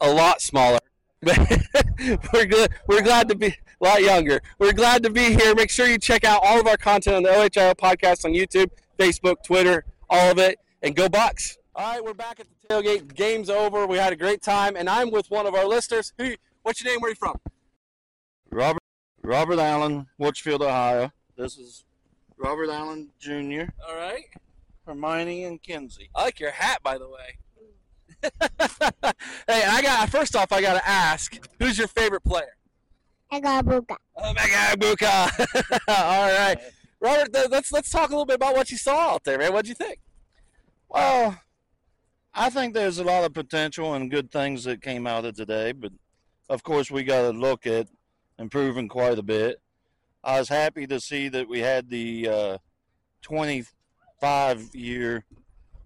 a lot smaller. We're good. We're glad to be a lot younger. We're glad to be here. Make sure you check out all of our content on the OHIO podcast on YouTube, Facebook, Twitter, all of it, and go Bucks. All right, we're back at the tailgate. Game's over. We had a great time, and I'm with one of our listeners. Who? What's your name? Where are you from? Robert Robert Allen, Litchfield, Ohio. This is Robert Allen Jr. All right. Hermione and Kinsey. I like your hat, by the way. hey, I got first off, I got to ask, who's your favorite player? Megabuka. Oh, Megabuka. All right, Robert. th- Let's let's talk a little bit about what you saw out there, man. What'd you think? Well, I think there's a lot of potential and good things that came out of today, but of course we got to look at improving quite a bit. I was happy to see that we had the uh, 25 year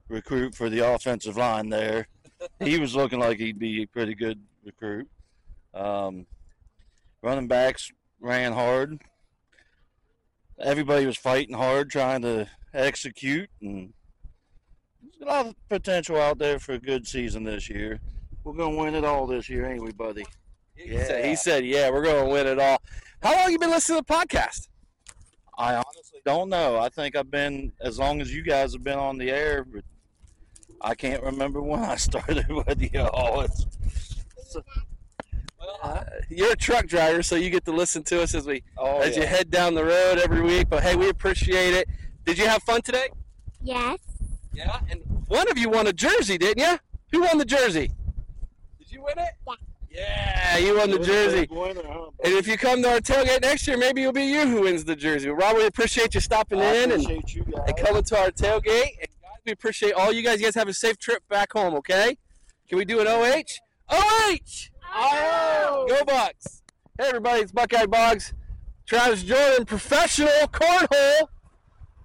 recruit for the offensive line there. he was looking like he'd be a pretty good recruit. Um, running backs ran hard. Everybody was fighting hard, trying to execute, and there's a lot of potential out there for a good season this year. We're gonna win it all this year, ain't we, buddy? He said, he said, "Yeah, we're going to win it all." How long you been listening to the podcast? I honestly don't know. I think I've been as long as you guys have been on the air, but I can't remember when I started with you all. It's, it's Uh, you're a truck driver, so you get to listen to us as we Oh, as you head down the road every week. But hey, we appreciate it. Did you have fun today? Yes. Yeah. And one of you won a jersey, didn't you? Who won the jersey? Did you win it? Yeah. Yeah, you won the jersey. And if you come to our tailgate next year, maybe it'll be you who wins the jersey. Rob, we appreciate you stopping I in and, you and coming to our tailgate. And guys, we appreciate all you guys. You guys have a safe trip back home, okay? Can we do an OH? OH? OH! Go Bucks! Hey everybody, it's Buckeye Boggs. Travis Jordan, professional cornhole.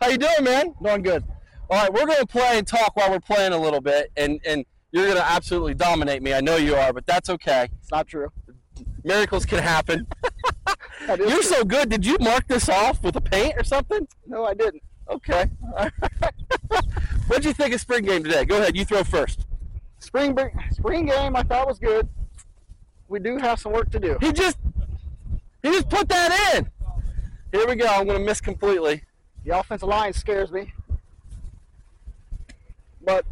How you doing, man? Doing good. All right, we're gonna play and talk while we're playing a little bit, and and you're gonna absolutely dominate me. I know you are, but that's okay. It's not true. Miracles can happen. you're so good. Did you mark this off with a paint or something? No, I didn't. Okay. What'd you think of spring game today? Go ahead. You throw first. Spring spring game I thought was good. We do have some work to do. He just he just put that in. Here we go. I'm gonna miss completely. The offensive line scares me. But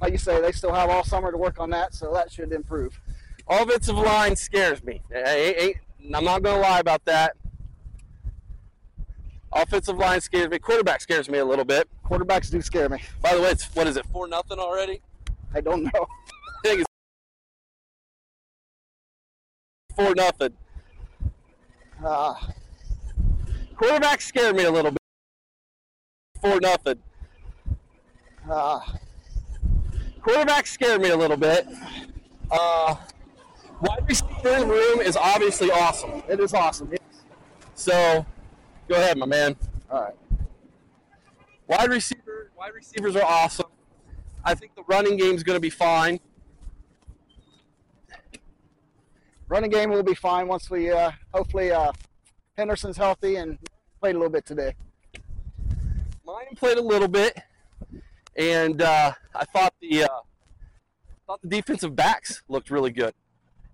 like you say, they still have all summer to work on that, so that should improve. Offensive line scares me. I- I'm not gonna lie about that. Offensive line scares me. Quarterback scares me a little bit. Quarterbacks do scare me. By the way, it's what is it? Four nothing already. I don't know. I think it's four nothing. Uh, Quarterbacks scare me a little bit. Four nothing. uh, Quarterbacks scare me a little bit. Uh, wide receiver room is obviously awesome. It is awesome. So, go ahead, my man. All right. Wide receiver, wide receivers are awesome. I think the running game is going to be fine. running game will be fine once we uh, hopefully uh, Henderson's healthy and played a little bit today. Miyan played a little bit, and uh, I thought the uh, thought the defensive backs looked really good.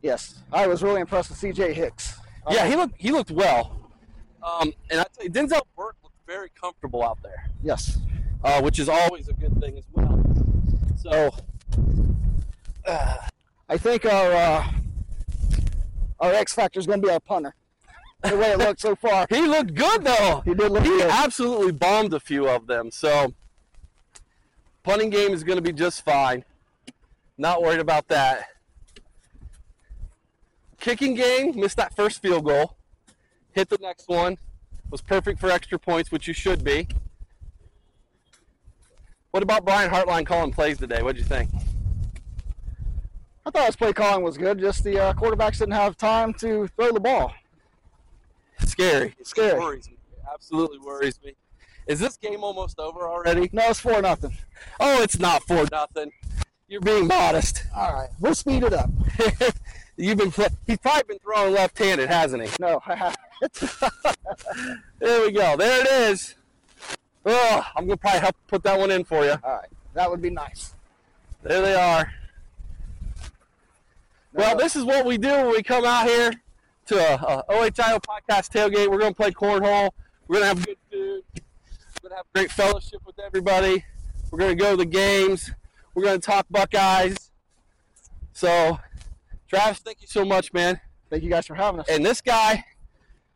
Yes, I was really impressed with C.J. Hicks. Yeah, he looked he looked well. Um, and I tell you, Denzel Burke looked very comfortable out there. Yes. uh, which is always a good thing as well. So, I think our uh, our X factor is going to be our punter. The way it looked so far. he looked good though. He did look He good. absolutely bombed a few of them. So, punting game is going to be just fine. Not worried about that. Kicking game, missed that first field goal. Hit the next one. Was perfect for extra points, which you should be. What about Brian Hartline calling plays today? What'd you think? I thought his play calling was good. Just the uh, quarterbacks didn't have time to throw the ball. Scary. Scary. Worries me. Absolutely worries me. Is this game almost over already? No, it's four nothing. Oh, it's not four nothing. You're being modest. All right, we'll speed it up. You've been he's probably been throwing left-handed, hasn't he? No, There we go. There it is. Oh, I'm gonna probably help put that one in for you. All right, that would be nice. There they are. Well, this is what we do when we come out here to uh, a, a OHIO podcast tailgate. We're gonna play cornhole. We're gonna have good food. We're gonna have great fellowship with everybody. We're gonna go to the games. We're gonna talk Buckeyes. So, Travis, thank you so much, man. Thank you guys for having us. And this guy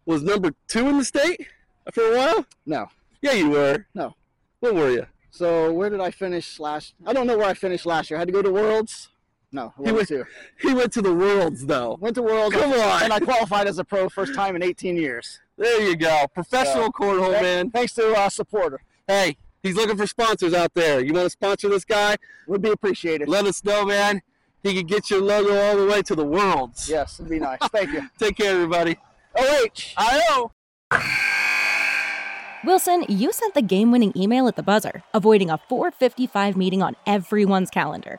was number two in the state for a while. No, Yeah, you were. no. What were you? So where did I finish last? I don't know where I finished last year. I had to go to Worlds. No, He went, to. he went to the Worlds, though. Went to Worlds. Come on. And I qualified as a pro first time in 18 years. There you go. Professional So, cornhole, th- man. Thanks to uh, supporter. Hey, he's looking for sponsors out there. You want to sponsor this guy? Would be appreciated. Let us know, man. He could get your logo all the way to the Worlds. Yes, it'd be nice. Thank you. Take care, everybody. OH. I Wilson, you sent the game winning email at the buzzer, avoiding a 455 meeting on everyone's calendar.